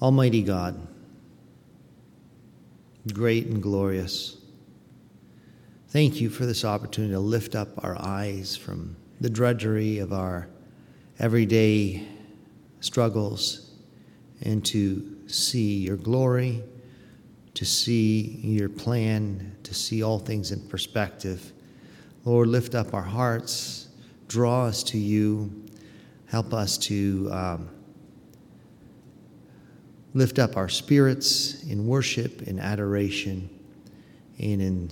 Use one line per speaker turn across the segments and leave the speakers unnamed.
Almighty God, great and glorious, thank you for this opportunity to lift up our eyes from the drudgery of our everyday struggles and to see your glory, to see your plan, to see all things in perspective. Lord, lift up our hearts, draw us to you, help us to. Um, lift up our spirits in worship, in adoration, and in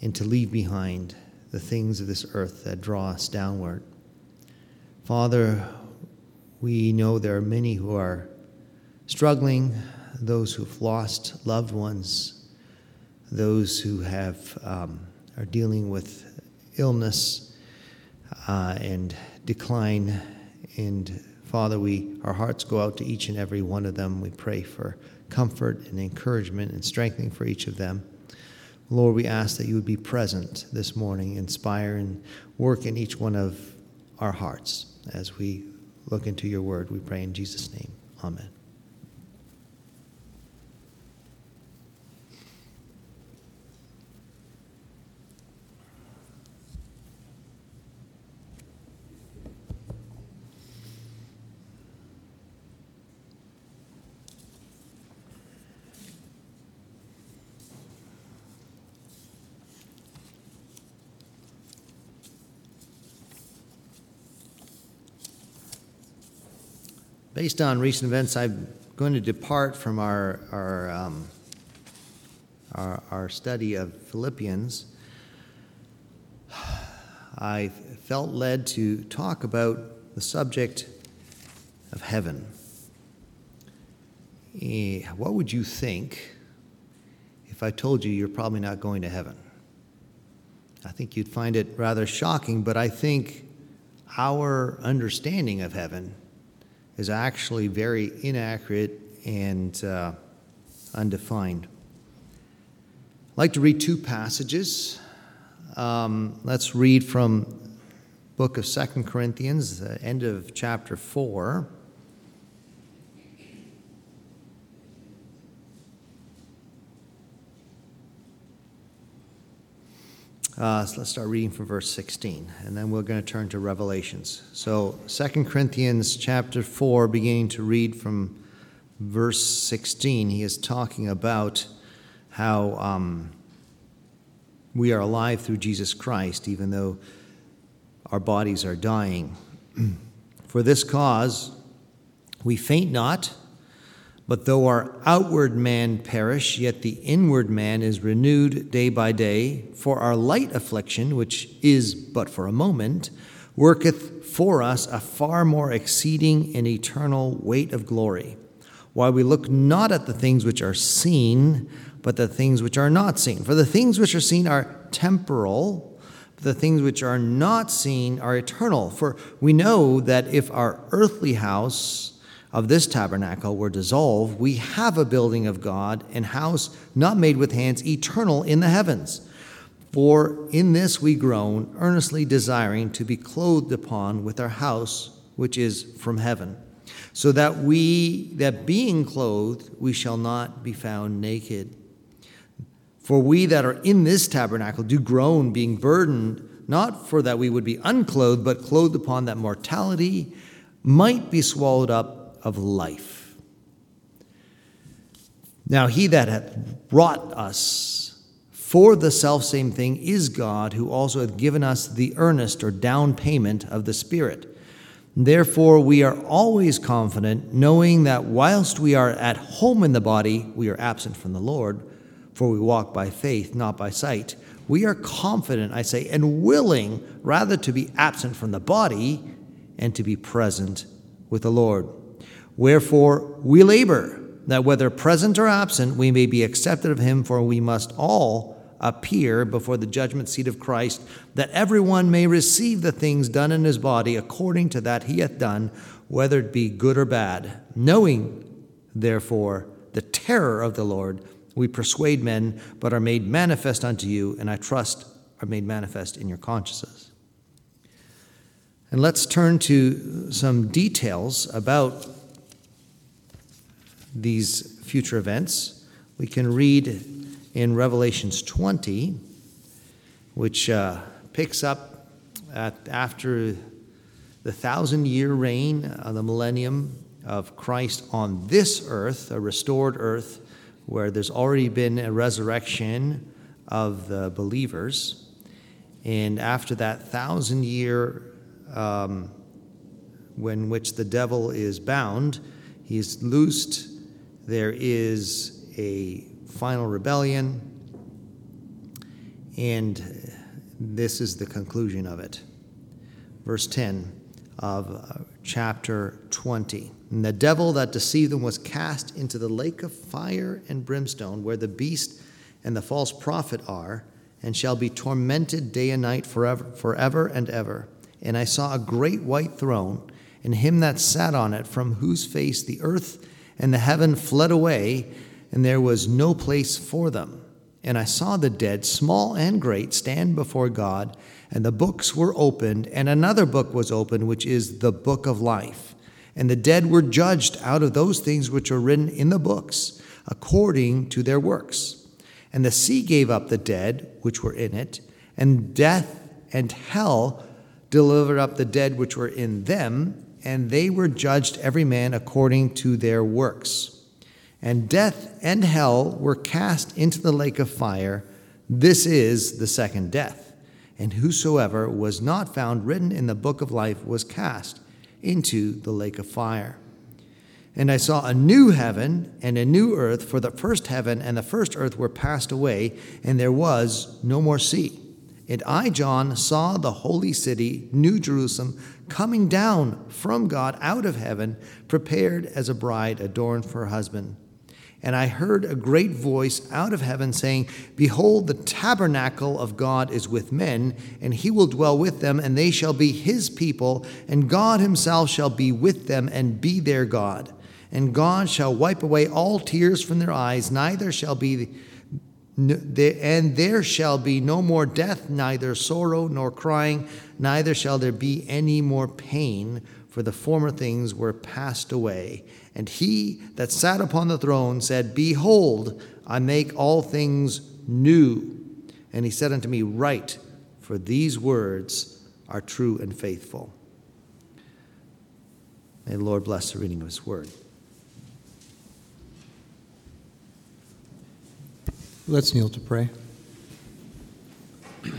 and to leave behind the things of this earth that draw us downward. Father, we know there are many who are struggling, those who've lost loved ones, those who have um, are dealing with illness uh, and decline and Father, we, our hearts go out to each and every one of them. We pray for comfort and encouragement and strengthening for each of them. Lord, we ask that you would be present this morning, inspire and work in each one of our hearts as we look into your word. We pray in Jesus' name. Amen. Based on recent events, I'm going to depart from our, our, um, our, our study of Philippians. I felt led to talk about the subject of heaven. Eh, what would you think if I told you you're probably not going to heaven? I think you'd find it rather shocking, but I think our understanding of heaven is actually very inaccurate and uh, undefined. I'd like to read two passages. Um, let's read from book of Second Corinthians, the end of chapter 4. Uh, so let's start reading from verse 16, and then we're going to turn to Revelations. So, 2 Corinthians chapter 4, beginning to read from verse 16, he is talking about how um, we are alive through Jesus Christ, even though our bodies are dying. For this cause, we faint not but though our outward man perish, yet the inward man is renewed day by day. For our light affliction, which is but for a moment, worketh for us a far more exceeding and eternal weight of glory. While we look not at the things which are seen, but the things which are not seen. For the things which are seen are temporal, but the things which are not seen are eternal. For we know that if our earthly house, of this tabernacle were dissolved, we have a building of God and house not made with hands, eternal in the heavens. For in this we groan, earnestly desiring to be clothed upon with our house which is from heaven, so that we, that being clothed, we shall not be found naked. For we that are in this tabernacle do groan, being burdened, not for that we would be unclothed, but clothed upon that mortality might be swallowed up of life. Now, he that hath brought us for the selfsame thing is God, who also hath given us the earnest or down payment of the Spirit. Therefore, we are always confident, knowing that whilst we are at home in the body, we are absent from the Lord, for we walk by faith, not by sight. We are confident, I say, and willing rather to be absent from the body and to be present with the Lord. Wherefore we labor, that whether present or absent, we may be accepted of him, for we must all appear before the judgment seat of Christ, that everyone may receive the things done in his body according to that he hath done, whether it be good or bad. Knowing, therefore, the terror of the Lord, we persuade men, but are made manifest unto you, and I trust are made manifest in your consciences. And let's turn to some details about these future events. We can read in Revelations 20, which uh, picks up at, after the thousand year reign of the millennium of Christ on this earth, a restored earth where there's already been a resurrection of the believers. And after that thousand year, um, when which the devil is bound, he's loosed. There is a final rebellion, and this is the conclusion of it. Verse 10 of uh, chapter 20. And the devil that deceived them was cast into the lake of fire and brimstone, where the beast and the false prophet are, and shall be tormented day and night forever, forever and ever. And I saw a great white throne, and him that sat on it, from whose face the earth and the heaven fled away, and there was no place for them. And I saw the dead, small and great, stand before God, and the books were opened, and another book was opened, which is the book of life. And the dead were judged out of those things which are written in the books, according to their works. And the sea gave up the dead which were in it, and death and hell delivered up the dead which were in them, and they were judged every man according to their works. And death and hell were cast into the lake of fire. This is the second death. And whosoever was not found written in the book of life was cast into the lake of fire. And I saw a new heaven and a new earth, for the first heaven and the first earth were passed away, and there was no more sea. And I, John, saw the holy city, New Jerusalem, coming down from God out of heaven, prepared as a bride adorned for her husband. And I heard a great voice out of heaven saying, Behold, the tabernacle of God is with men, and he will dwell with them, and they shall be his people, and God himself shall be with them and be their God. And God shall wipe away all tears from their eyes, neither shall be and there shall be no more death, neither sorrow nor crying, neither shall there be any more pain, for the former things were passed away. And he that sat upon the throne said, Behold, I make all things new. And he said unto me, Write, for these words are true and faithful. May the Lord bless the reading of his word.
Let's kneel to pray.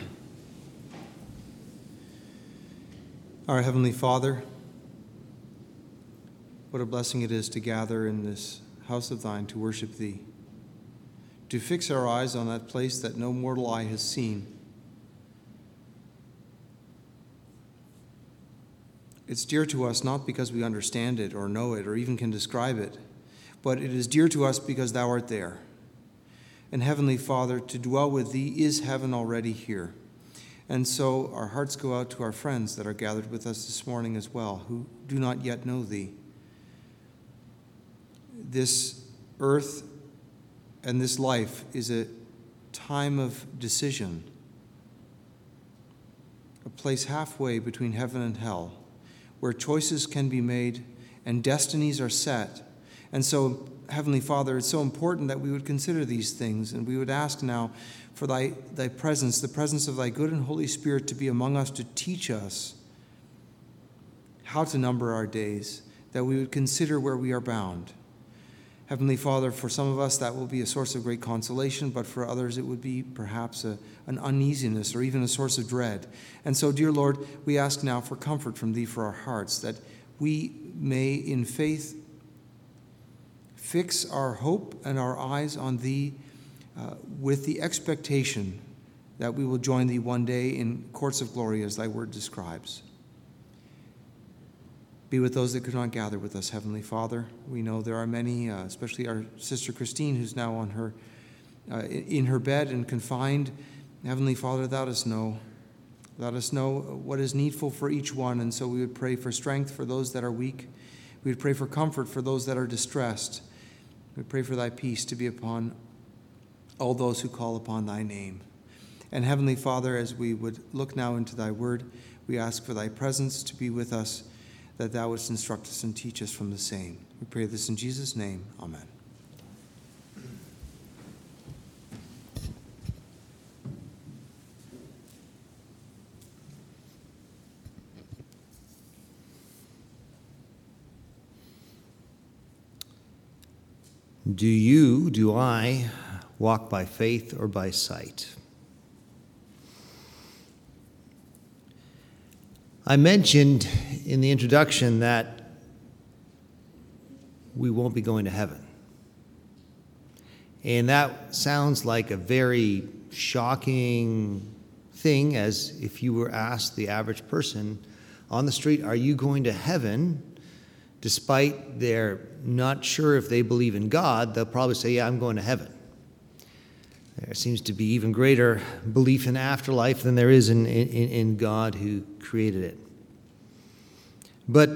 Our Heavenly Father, what a blessing it is to gather in this house of thine to worship thee, to fix our eyes on that place that no mortal eye has seen. It's dear to us not because we understand it or know it or even can describe it, but it is dear to us because thou art there. And Heavenly Father, to dwell with Thee is heaven already here. And so our hearts go out to our friends that are gathered with us this morning as well, who do not yet know Thee. This earth and this life is a time of decision, a place halfway between heaven and hell, where choices can be made and destinies are set. And so Heavenly Father, it's so important that we would consider these things and we would ask now for thy, thy presence, the presence of thy good and Holy Spirit to be among us to teach us how to number our days, that we would consider where we are bound. Heavenly Father, for some of us that will be a source of great consolation, but for others it would be perhaps a, an uneasiness or even a source of dread. And so, dear Lord, we ask now for comfort from Thee for our hearts, that we may in faith fix our hope and our eyes on Thee uh, with the expectation that we will join Thee one day in courts of glory as Thy word describes. Be with those that could not gather with us, Heavenly Father. We know there are many, uh, especially our sister Christine, who's now on her uh, in her bed and confined. Heavenly Father, let us know. Let us know what is needful for each one. And so we would pray for strength for those that are weak. We would pray for comfort for those that are distressed. We pray for thy peace to be upon all those who call upon thy name. And Heavenly Father, as we would look now into thy word, we ask for thy presence to be with us, that thou wouldst instruct us and teach us from the same. We pray this in Jesus' name. Amen.
Do you, do I, walk by faith or by sight? I mentioned in the introduction that we won't be going to heaven. And that sounds like a very shocking thing, as if you were asked the average person on the street, Are you going to heaven? Despite they're not sure if they believe in God, they'll probably say, Yeah, I'm going to heaven. There seems to be even greater belief in afterlife than there is in, in, in God who created it. But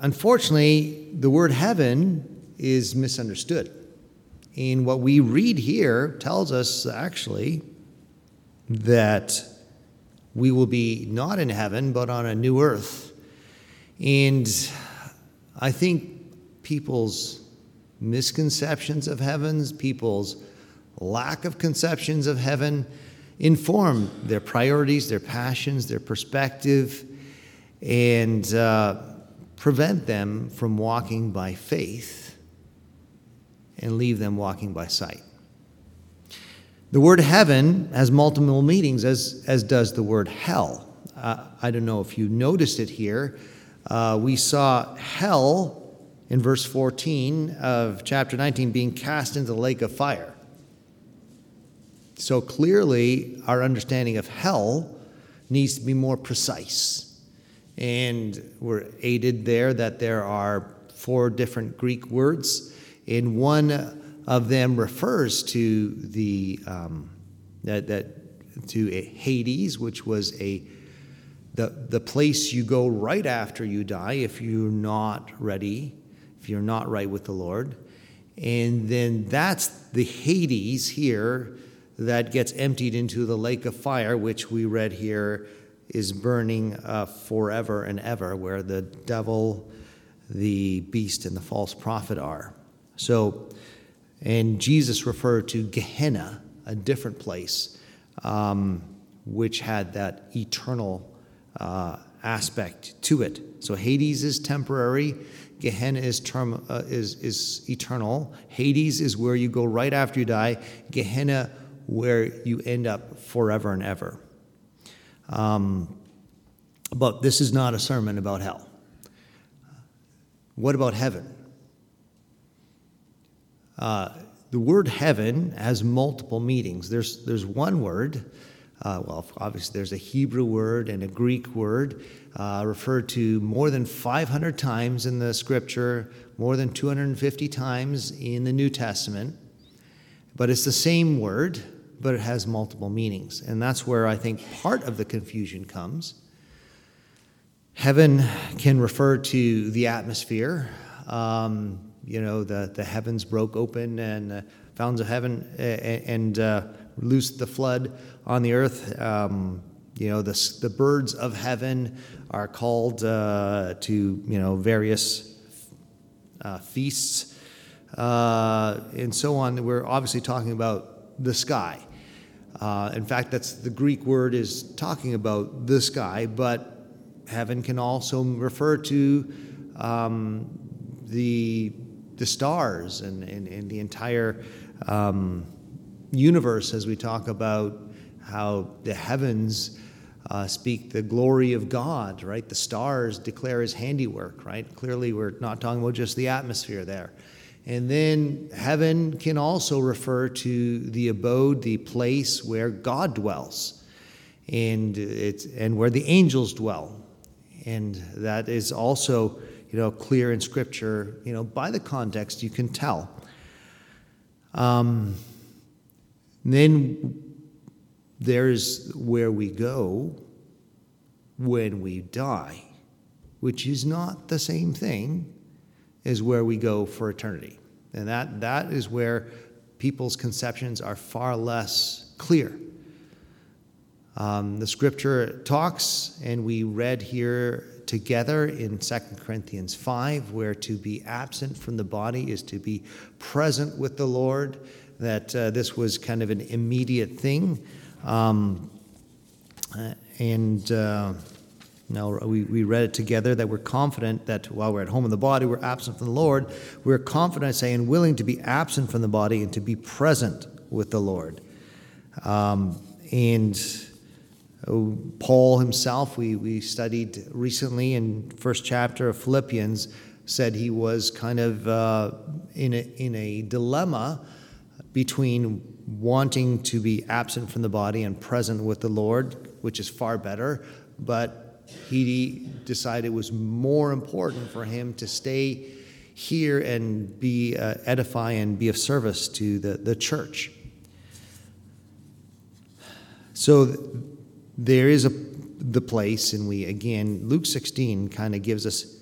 unfortunately, the word heaven is misunderstood. And what we read here tells us actually that we will be not in heaven, but on a new earth. And I think people's misconceptions of heavens, people's lack of conceptions of heaven inform their priorities, their passions, their perspective, and uh, prevent them from walking by faith and leave them walking by sight. The word heaven has multiple meanings, as, as does the word hell. Uh, I don't know if you noticed it here. Uh, we saw hell in verse 14 of chapter 19 being cast into the lake of fire. So clearly, our understanding of hell needs to be more precise. And we're aided there that there are four different Greek words, and one of them refers to the um, that, that to Hades, which was a the, the place you go right after you die if you're not ready, if you're not right with the Lord. And then that's the Hades here that gets emptied into the lake of fire, which we read here is burning uh, forever and ever, where the devil, the beast, and the false prophet are. So, and Jesus referred to Gehenna, a different place, um, which had that eternal uh, aspect to it. So Hades is temporary. Gehenna is, term, uh, is, is eternal. Hades is where you go right after you die. Gehenna where you end up forever and ever. Um, but this is not a sermon about hell. What about heaven? Uh, the word heaven has multiple meanings. There's, there's one word, uh, well, obviously, there's a Hebrew word and a Greek word uh, referred to more than 500 times in the scripture, more than 250 times in the New Testament. But it's the same word but it has multiple meanings. And that's where I think part of the confusion comes. Heaven can refer to the atmosphere. Um, you know, the, the heavens broke open and the fountains of heaven and, and uh, loosed the flood on the earth. Um, you know, the, the birds of heaven are called uh, to, you know, various uh, feasts uh, and so on. We're obviously talking about the sky. Uh, in fact, that's the Greek word is talking about the sky, but heaven can also refer to um, the the stars and, and, and the entire um, universe as we talk about how the heavens uh, speak the glory of God, right? The stars declare his handiwork, right? Clearly, we're not talking about just the atmosphere there. And then heaven can also refer to the abode, the place where God dwells, and it's and where the angels dwell, and that is also you know clear in Scripture. You know by the context you can tell. Um, then there's where we go when we die, which is not the same thing as where we go for eternity. And that, that is where people's conceptions are far less clear. Um, the scripture talks, and we read here together in 2 Corinthians 5, where to be absent from the body is to be present with the Lord, that uh, this was kind of an immediate thing. Um, and uh, Now, we, we read it together that we're confident that while we're at home in the body, we're absent from the Lord. We're confident, I say, and willing to be absent from the body and to be present with the Lord. Um, and oh, Paul himself, we, we studied recently in first chapter of Philippians, said he was kind of uh, in, a, in a dilemma between wanting to be absent from the body and present with the Lord, which is far better, but he decided it was more important for him to stay here and be uh, edify and be of service to the, the church. So there is a the place, and we again Luke 16 kind of gives us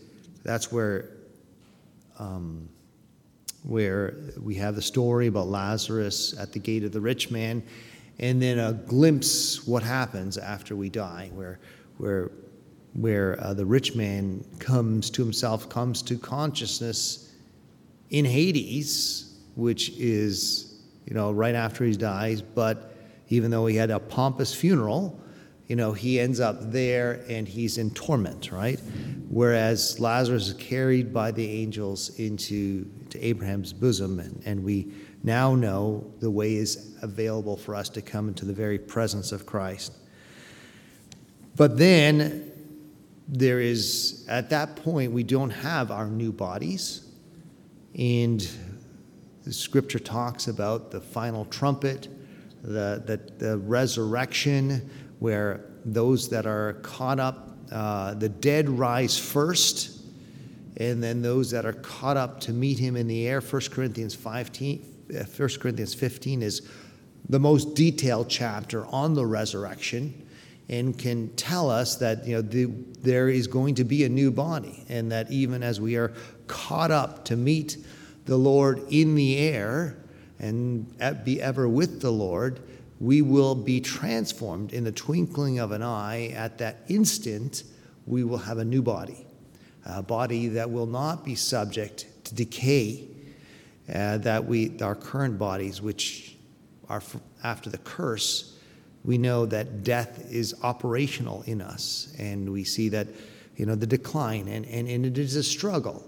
that's where um, where we have the story about Lazarus at the gate of the rich man, and then a glimpse what happens after we die, where where where uh, the rich man comes to himself, comes to consciousness in Hades, which is, you know, right after he dies. But even though he had a pompous funeral, you know, he ends up there and he's in torment, right? Whereas Lazarus is carried by the angels into to Abraham's bosom, and, and we now know the way is available for us to come into the very presence of Christ. But then there is, at that point, we don't have our new bodies. And the scripture talks about the final trumpet, the, the, the resurrection, where those that are caught up, uh, the dead rise first, and then those that are caught up to meet him in the air. 1 Corinthians 15, 1 uh, Corinthians 15 is the most detailed chapter on the resurrection and can tell us that you know the, there is going to be a new body and that even as we are caught up to meet the lord in the air and be ever with the lord we will be transformed in the twinkling of an eye at that instant we will have a new body a body that will not be subject to decay uh, that we our current bodies which are after the curse we know that death is operational in us, and we see that, you know, the decline, and, and, and it is a struggle.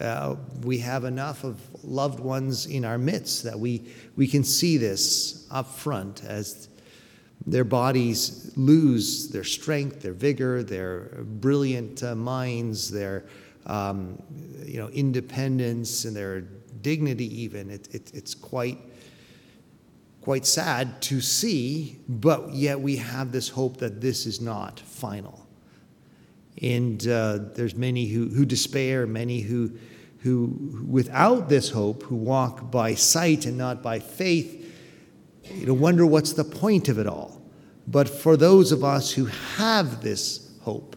Uh, we have enough of loved ones in our midst that we, we can see this up front as their bodies lose their strength, their vigor, their brilliant uh, minds, their um, you know independence, and their dignity. Even it, it, it's quite quite sad to see, but yet we have this hope that this is not final. And uh, there's many who, who despair, many who, who, without this hope, who walk by sight and not by faith, you know, wonder what's the point of it all. But for those of us who have this hope,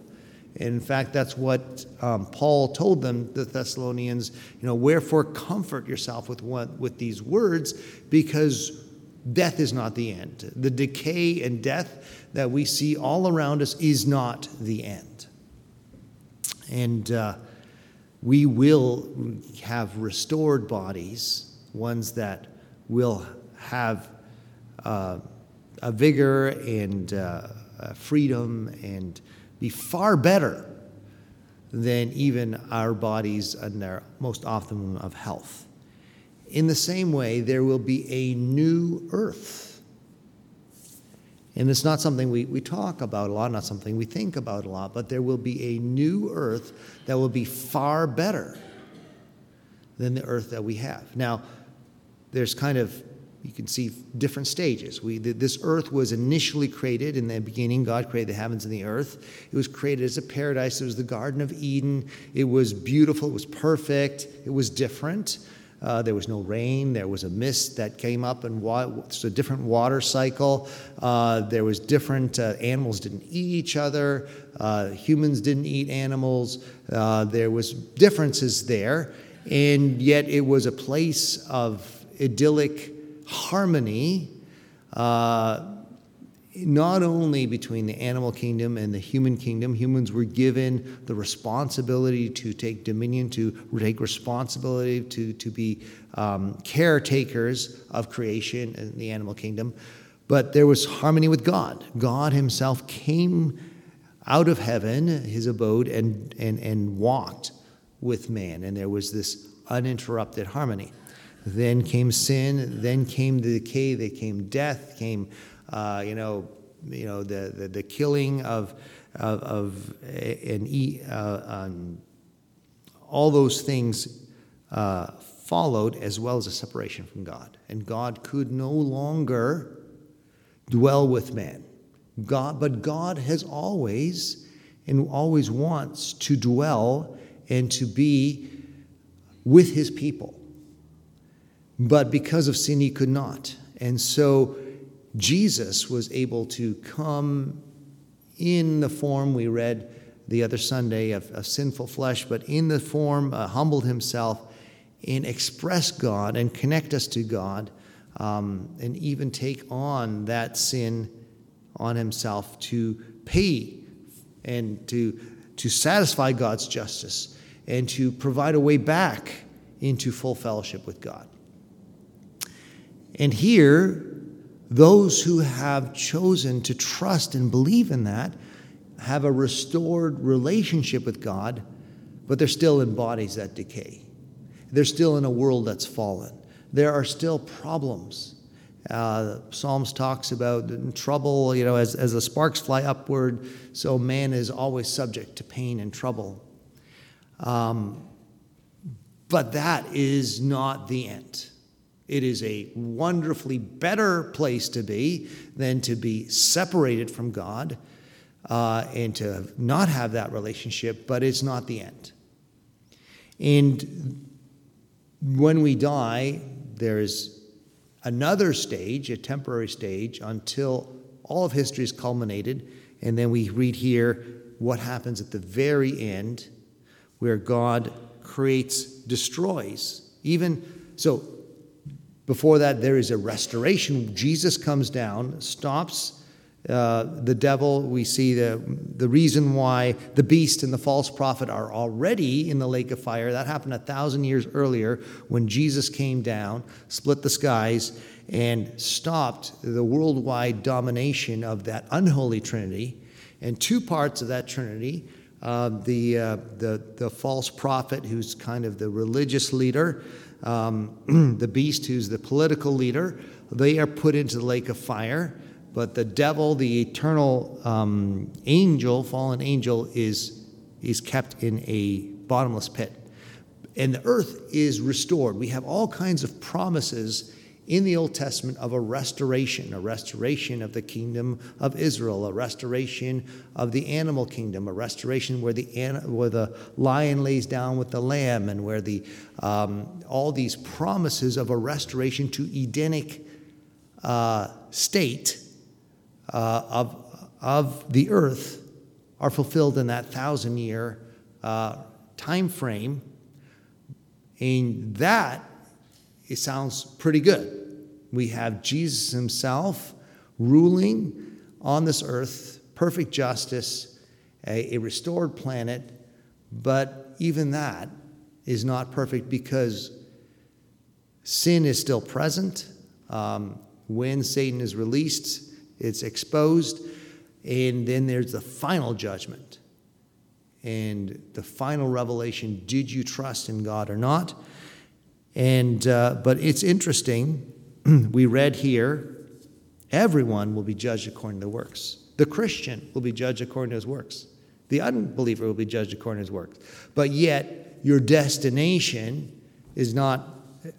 in fact, that's what um, Paul told them, the Thessalonians, you know, wherefore comfort yourself with, what, with these words, because Death is not the end. The decay and death that we see all around us is not the end. And uh, we will have restored bodies, ones that will have uh, a vigor and uh, a freedom and be far better than even our bodies in their most optimum of health. In the same way, there will be a new earth. And it's not something we, we talk about a lot, not something we think about a lot, but there will be a new earth that will be far better than the earth that we have. Now, there's kind of, you can see different stages. We, this earth was initially created in the beginning. God created the heavens and the earth. It was created as a paradise. It was the Garden of Eden. It was beautiful. It was perfect. It was different. Uh, there was no rain. There was a mist that came up, and wa- it's a different water cycle. Uh, there was different uh, animals didn't eat each other. Uh, humans didn't eat animals. Uh, there was differences there, and yet it was a place of idyllic harmony. Uh, not only between the animal kingdom and the human kingdom, humans were given the responsibility to take dominion, to take responsibility, to, to be um, caretakers of creation in the animal kingdom. But there was harmony with God. God Himself came out of heaven, his abode, and, and, and walked with man. And there was this uninterrupted harmony. Then came sin, then came the decay, then came death, came, uh, you know, you know the, the, the killing of, of, of and uh, um, all those things uh, followed, as well as a separation from God. And God could no longer dwell with man. God, but God has always and always wants to dwell and to be with his people. But because of sin, he could not. And so Jesus was able to come in the form we read the other Sunday of, of sinful flesh, but in the form, uh, humbled himself and express God and connect us to God um, and even take on that sin on himself to pay and to, to satisfy God's justice and to provide a way back into full fellowship with God. And here, those who have chosen to trust and believe in that have a restored relationship with God, but they're still in bodies that decay. They're still in a world that's fallen. There are still problems. Uh, Psalms talks about trouble, you know, as, as the sparks fly upward, so man is always subject to pain and trouble. Um, but that is not the end. It is a wonderfully better place to be than to be separated from God uh, and to not have that relationship, but it's not the end. And when we die, there is another stage, a temporary stage, until all of history is culminated. And then we read here what happens at the very end, where God creates, destroys. Even so, before that, there is a restoration. Jesus comes down, stops uh, the devil. We see the, the reason why the beast and the false prophet are already in the lake of fire. That happened a thousand years earlier when Jesus came down, split the skies, and stopped the worldwide domination of that unholy trinity. And two parts of that trinity uh, the, uh, the, the false prophet, who's kind of the religious leader, um, the beast, who's the political leader, they are put into the lake of fire. But the devil, the eternal um, angel, fallen angel, is, is kept in a bottomless pit. And the earth is restored. We have all kinds of promises in the Old Testament of a restoration, a restoration of the kingdom of Israel, a restoration of the animal kingdom, a restoration where the, where the lion lays down with the lamb, and where the, um, all these promises of a restoration to Edenic uh, state uh, of, of the earth are fulfilled in that thousand year uh, time frame. And that it sounds pretty good. We have Jesus himself ruling on this earth, perfect justice, a, a restored planet, but even that is not perfect because sin is still present. Um, when Satan is released, it's exposed, and then there's the final judgment. And the final revelation did you trust in God or not? And, uh, but it's interesting. we read here everyone will be judged according to works. The Christian will be judged according to his works. The unbeliever will be judged according to his works. But yet, your destination is not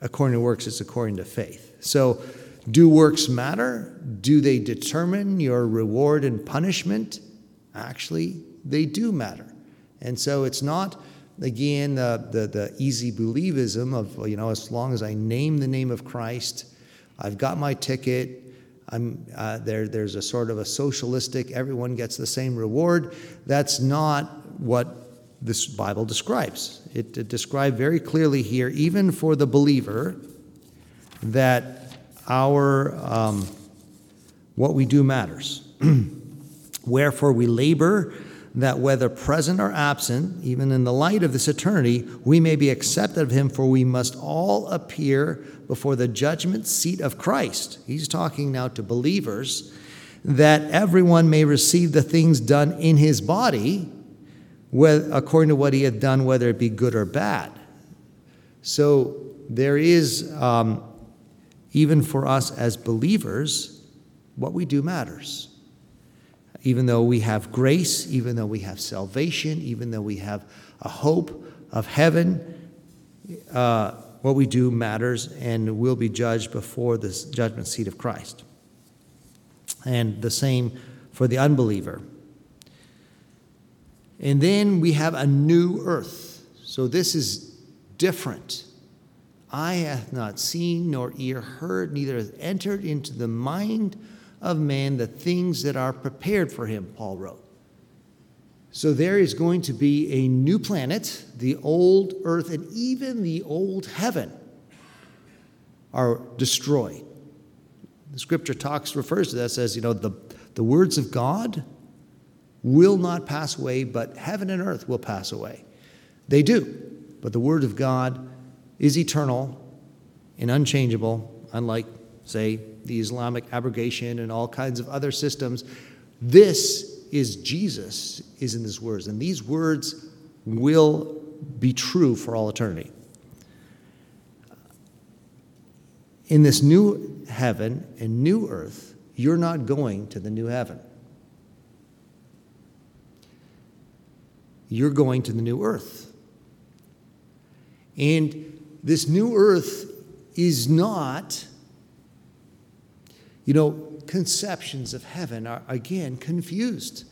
according to works, it's according to faith. So, do works matter? Do they determine your reward and punishment? Actually, they do matter. And so it's not, again, the, the, easy believism of, you know, as long as I name the name of Christ, I've got my ticket. I'm, uh, there, there's a sort of a socialistic, everyone gets the same reward. That's not what this Bible describes. It, it describes very clearly here, even for the believer, that our um, what we do matters. Wherefore we labor that whether present or absent, even in the light of this eternity, we may be accepted of him, for we must all appear before the judgment seat of Christ. He's talking now to believers that everyone may receive the things done in his body according to what he had done, whether it be good or bad. So there is, um, even for us as believers, what we do matters. Even though we have grace, even though we have salvation, even though we have a hope of heaven, uh, what we do matters and will be judged before the judgment seat of Christ. And the same for the unbeliever. And then we have a new earth. So this is different. Eye hath not seen, nor ear heard, neither hath entered into the mind of man the things that are prepared for him, Paul wrote. So there is going to be a new planet, the old earth, and even the old heaven are destroyed. The scripture talks, refers to that, says, you know, the, the words of God will not pass away, but heaven and earth will pass away. They do. But the word of God is eternal and unchangeable, unlike, say, the Islamic abrogation and all kinds of other systems. This is Jesus, is in these words. And these words will be true for all eternity. In this new heaven and new earth, you're not going to the new heaven. You're going to the new earth. And this new earth is not, you know, conceptions of heaven are again confused,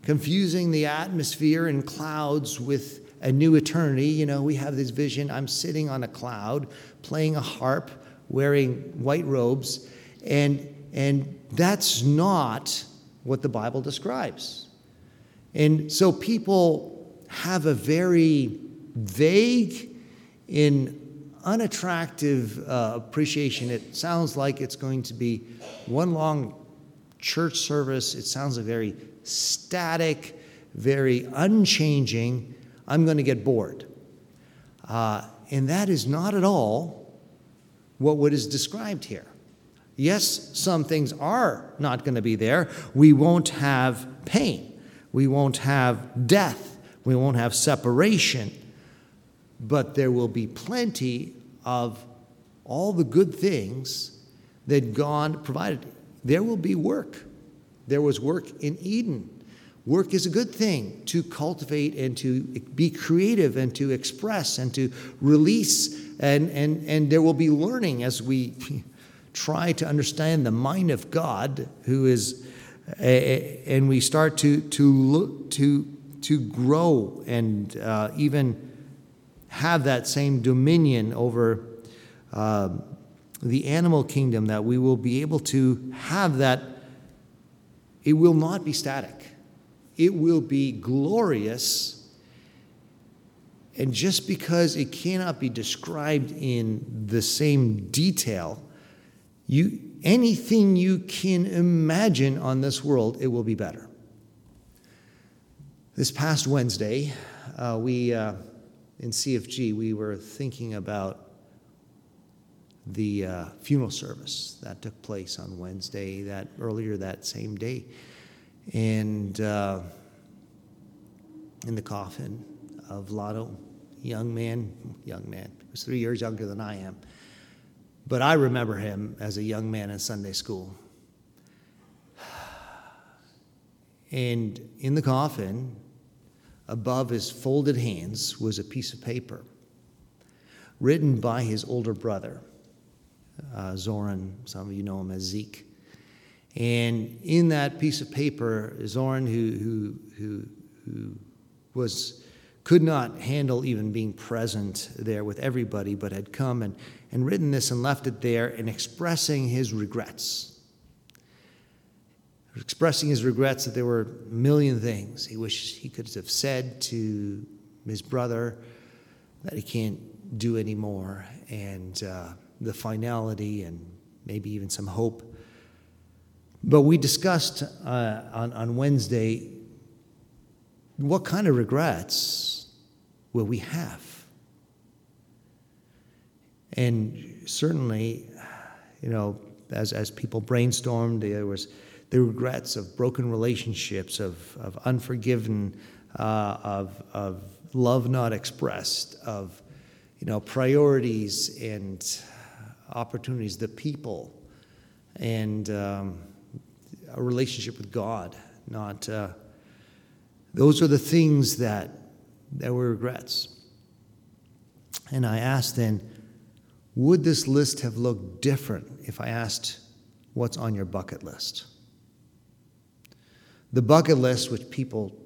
confusing the atmosphere and clouds with a new eternity. You know, we have this vision I'm sitting on a cloud, playing a harp, wearing white robes, and, and that's not what the Bible describes. And so people have a very vague and unattractive uh, appreciation. It sounds like it's going to be one long church service. It sounds like very static, very unchanging. I'm going to get bored. Uh, and that is not at all what is described here. Yes, some things are not going to be there. We won't have pain. We won't have death. We won't have separation. But there will be plenty of all the good things that God provided. There will be work. There was work in Eden. Work is a good thing to cultivate and to be creative and to express and to release. And, and, and there will be learning as we try to understand the mind of God, who is and we start to to look to to grow and uh, even have that same dominion over uh, the animal kingdom that we will be able to have that it will not be static it will be glorious and just because it cannot be described in the same detail you anything you can imagine on this world, it will be better. This past Wednesday, uh, we uh, in CFG we were thinking about the uh, funeral service that took place on Wednesday, that earlier that same day, and uh, in the coffin of Lotto, young man, young man, he was three years younger than I am but I remember him as a young man in Sunday school. And in the coffin, above his folded hands, was a piece of paper written by his older brother, uh, Zoran. Some of you know him as Zeke. And in that piece of paper, Zoran, who, who, who, who was, could not handle even being present there with everybody, but had come and and written this and left it there and expressing his regrets. Expressing his regrets that there were a million things he wished he could have said to his brother that he can't do anymore, and uh, the finality and maybe even some hope. But we discussed uh, on, on Wednesday what kind of regrets will we have? And certainly, you know, as, as people brainstormed, there was the regrets of broken relationships, of, of unforgiven, uh, of, of love not expressed, of you know priorities and opportunities, the people, and um, a relationship with God. Not uh, those are the things that that were regrets. And I asked then, would this list have looked different if I asked what's on your bucket list? The bucket list, which people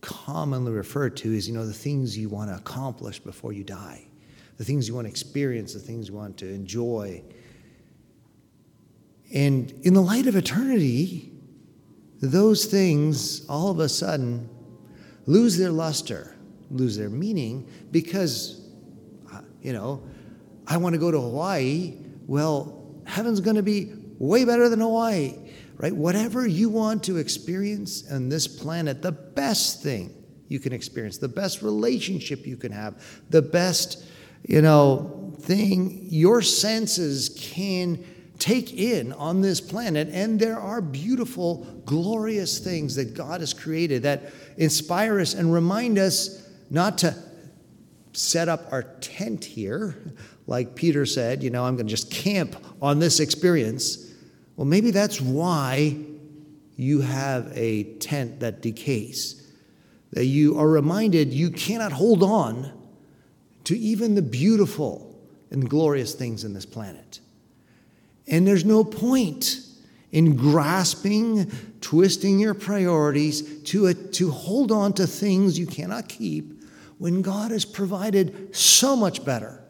commonly refer to, is you know the things you want to accomplish before you die, the things you want to experience, the things you want to enjoy. And in the light of eternity, those things all of a sudden lose their luster, lose their meaning, because, uh, you know, I want to go to Hawaii. Well, heaven's going to be way better than Hawaii, right? Whatever you want to experience on this planet, the best thing you can experience, the best relationship you can have, the best, you know, thing your senses can take in on this planet. And there are beautiful, glorious things that God has created that inspire us and remind us not to set up our tent here, like Peter said, you know, I'm going to just camp on this experience. Well, maybe that's why you have a tent that decays, that you are reminded you cannot hold on to even the beautiful and glorious things in this planet. And there's no point in grasping, twisting your priorities to, a, to hold on to things you cannot keep when God has provided so much better.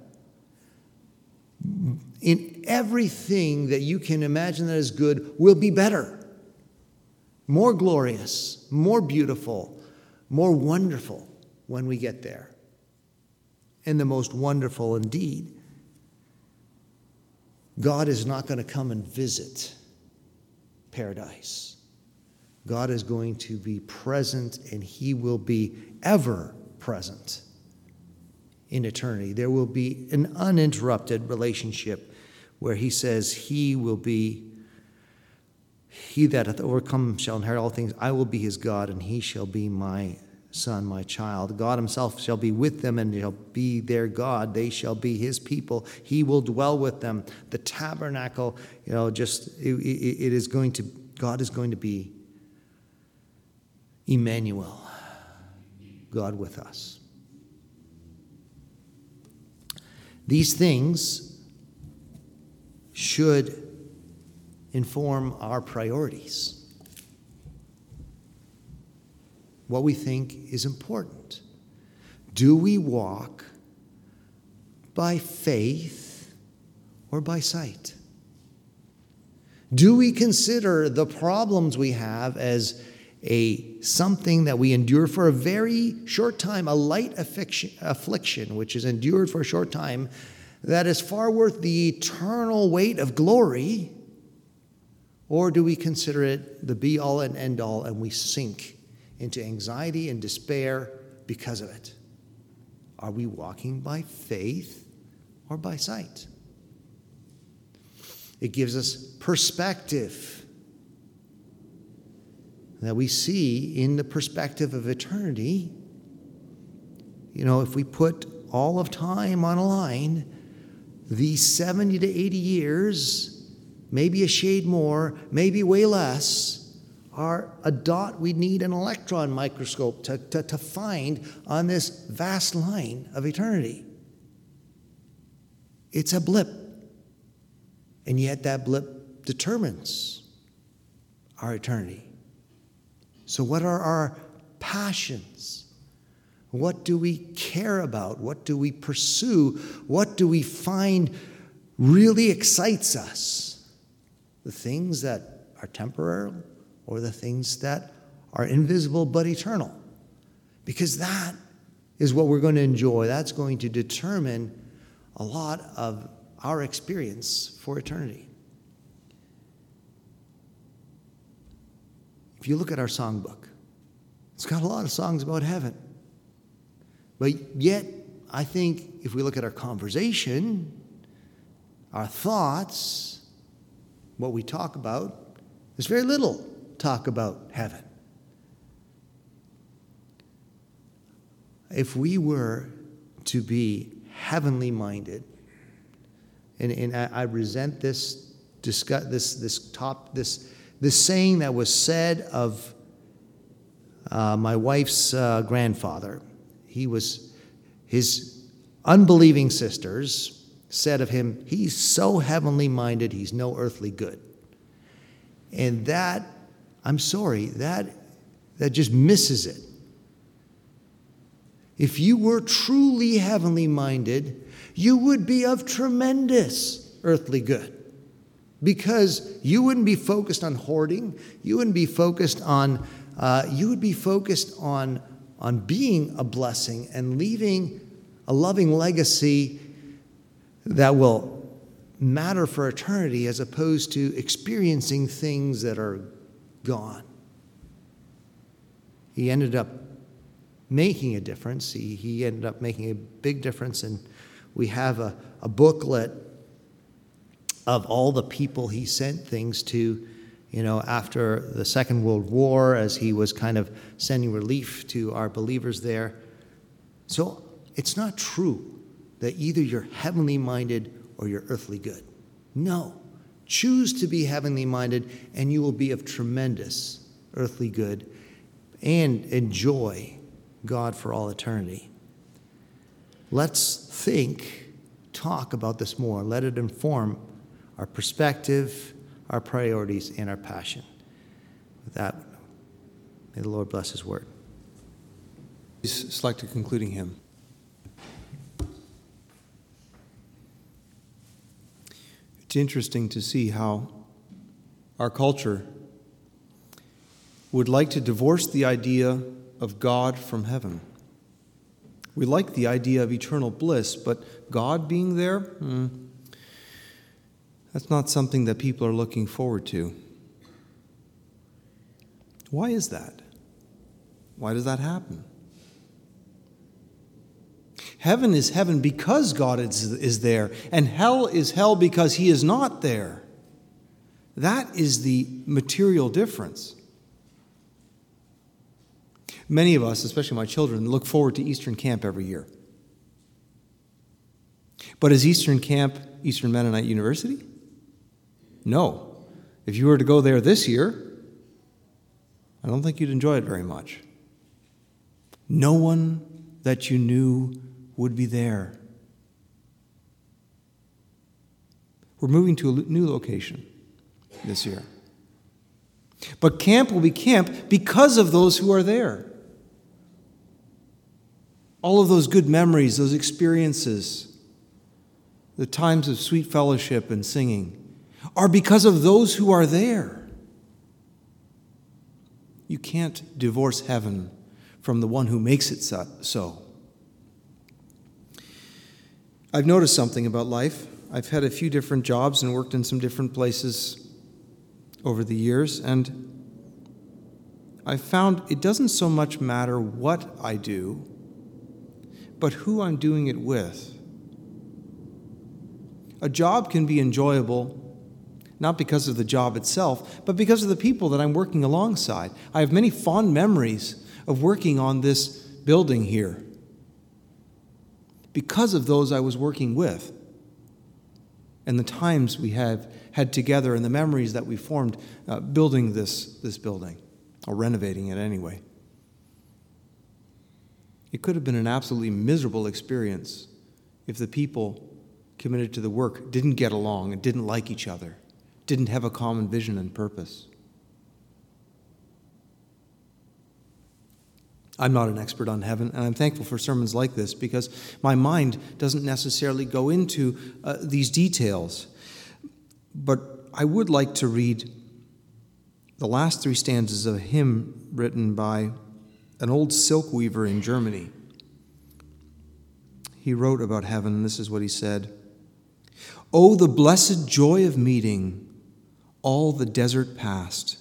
In everything that you can imagine that is good will be better, more glorious, more beautiful, more wonderful when we get there. And the most wonderful indeed God is not going to come and visit paradise. God is going to be present and he will be ever present in eternity. There will be an uninterrupted relationship where he says, He will be, he that hath overcome shall inherit all things. I will be his God, and he shall be my son, my child. God himself shall be with them and shall be their God. They shall be his people. He will dwell with them. The tabernacle, you know, just it, it is going to, God is going to be Emmanuel, God with us. These things should inform our priorities what we think is important. Do we walk by faith or by sight? Do we consider the problems we have as a something that we endure for a very short time, a light affliction, affliction which is endured for a short time, that is far worth the eternal weight of glory? Or do we consider it the be all and end all and we sink into anxiety and despair because of it? Are we walking by faith or by sight? It gives us perspective that we see in the perspective of eternity. You know, if we put all of time on a line, these 70 to 80 years, maybe a shade more, maybe way less, are a dot we need an electron microscope to, to, to find on this vast line of eternity. It's a blip. And yet that blip determines our eternity. So, what are our passions? What do we care about? What do we pursue? What do we find really excites us? The things that are temporary or the things that are invisible but eternal. Because that is what we're going to enjoy. That's going to determine a lot of our experience for eternity. If you look at our songbook, it's got a lot of songs about heaven. But yet, I think if we look at our conversation, our thoughts, what we talk about, there's very little talk about heaven. If we were to be heavenly minded, and, and I, I resent this discuss this this top this this saying that was said of uh, my wife's uh, grandfather. He was his unbelieving sisters said of him, "He's so heavenly minded, he's no earthly good." And that, I'm sorry, that that just misses it. If you were truly heavenly minded, you would be of tremendous earthly good because you wouldn't be focused on hoarding. You wouldn't be focused on, uh, you would be focused on, on being a blessing and leaving a loving legacy that will matter for eternity as opposed to experiencing things that are gone. He ended up making a difference. He, he ended up making a big difference, and we have a, a booklet of all the people he sent things to, you know, after the Second World War, as he was kind of sending relief to our believers there. So it's not true that either you're heavenly minded or you're earthly good. No. Choose to be heavenly minded, and you will be of tremendous earthly good and enjoy God for all eternity. Let's think, talk about this more. Let it inform our perspective, our priorities, and our passion. With that, may the Lord bless His word.
Please select a concluding hymn. It's interesting to see how our culture would like to divorce the idea of God from heaven. We like the idea of eternal bliss, but God being there, hmm, that's not something that people are looking forward to. Why is that? Why does that happen? Heaven is heaven because God is, is there, and hell is hell because He is not there. That is the material difference. Many of us, especially my children, look forward to Eastern Camp every year. But is Eastern Camp Eastern Mennonite University? No. If you were to go there this year, I don't think you'd enjoy it very much. No one that you knew would be there. We're moving to a new location this year. But camp will be camp because of those who are there. All of those good memories, those experiences, the times of sweet fellowship and singing are because of those who are there. You can't divorce heaven from the one who makes it so. I've noticed something about life. I've had a few different jobs and worked in some different places over the years, and I've found it doesn't so much matter what I do but who I'm doing it with. A job can be enjoyable not because of the job itself, but because of the people that I'm working alongside. I have many fond memories of working on this building here because of those I was working with and the times we have had together and the memories that we formed uh, building this, this building, or renovating it anyway. It could have been an absolutely miserable experience if the people committed to the work didn't get along and didn't like each other, didn't have a common vision and purpose. I'm not an expert on heaven, and I'm thankful for sermons like this because my mind doesn't necessarily go into uh, these details. But I would like to read the last three stanzas of a hymn written by an old silk weaver in Germany. He wrote about heaven, and this is what he said Oh, the blessed joy of meeting, all the desert past.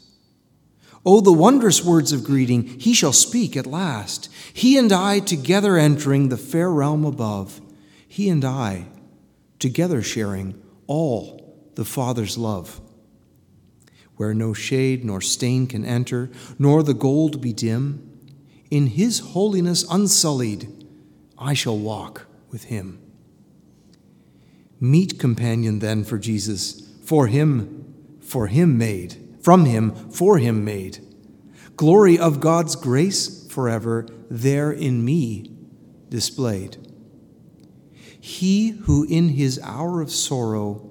Oh, the wondrous words of greeting, he shall speak at last. He and I together entering the fair realm above, he and I together sharing all the Father's love. where no shade nor stain can enter, nor the gold be dim. In his holiness unsullied, I shall walk with him. Meet companion then for Jesus, for him, for him made, from him, for him made. Glory of God's grace forever, there in me displayed. He who in his hour of sorrow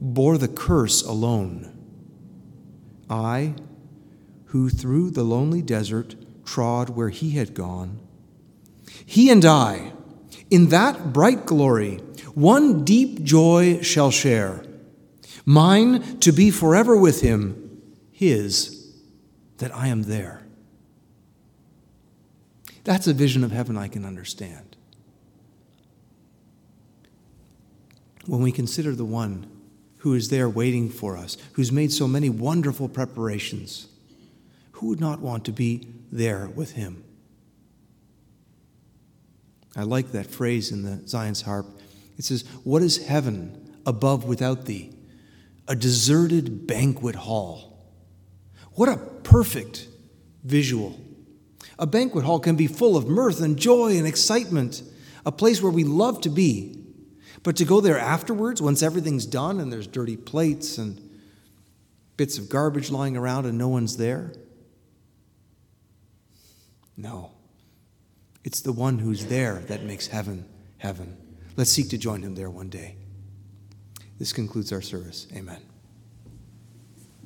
bore the curse alone. I, who through the lonely desert trod where he had gone, he and I, in that bright glory, one deep joy shall share. Mine to be forever with him, his that I am there. That's a vision of heaven I can understand. When we consider the one who is there waiting for us, who's made so many wonderful preparations, who would not want to be there with him? I like that phrase in the Zion's harp. It says, What is heaven above without thee? A deserted banquet hall. What a perfect visual. A banquet hall can be full of mirth and joy and excitement, a place where we love to be. But to go there afterwards, once everything's done and there's dirty plates and bits of garbage lying around and no one's there? No. It's the one who's there that makes heaven heaven. Let's seek to join him there one day. This concludes our service. Amen.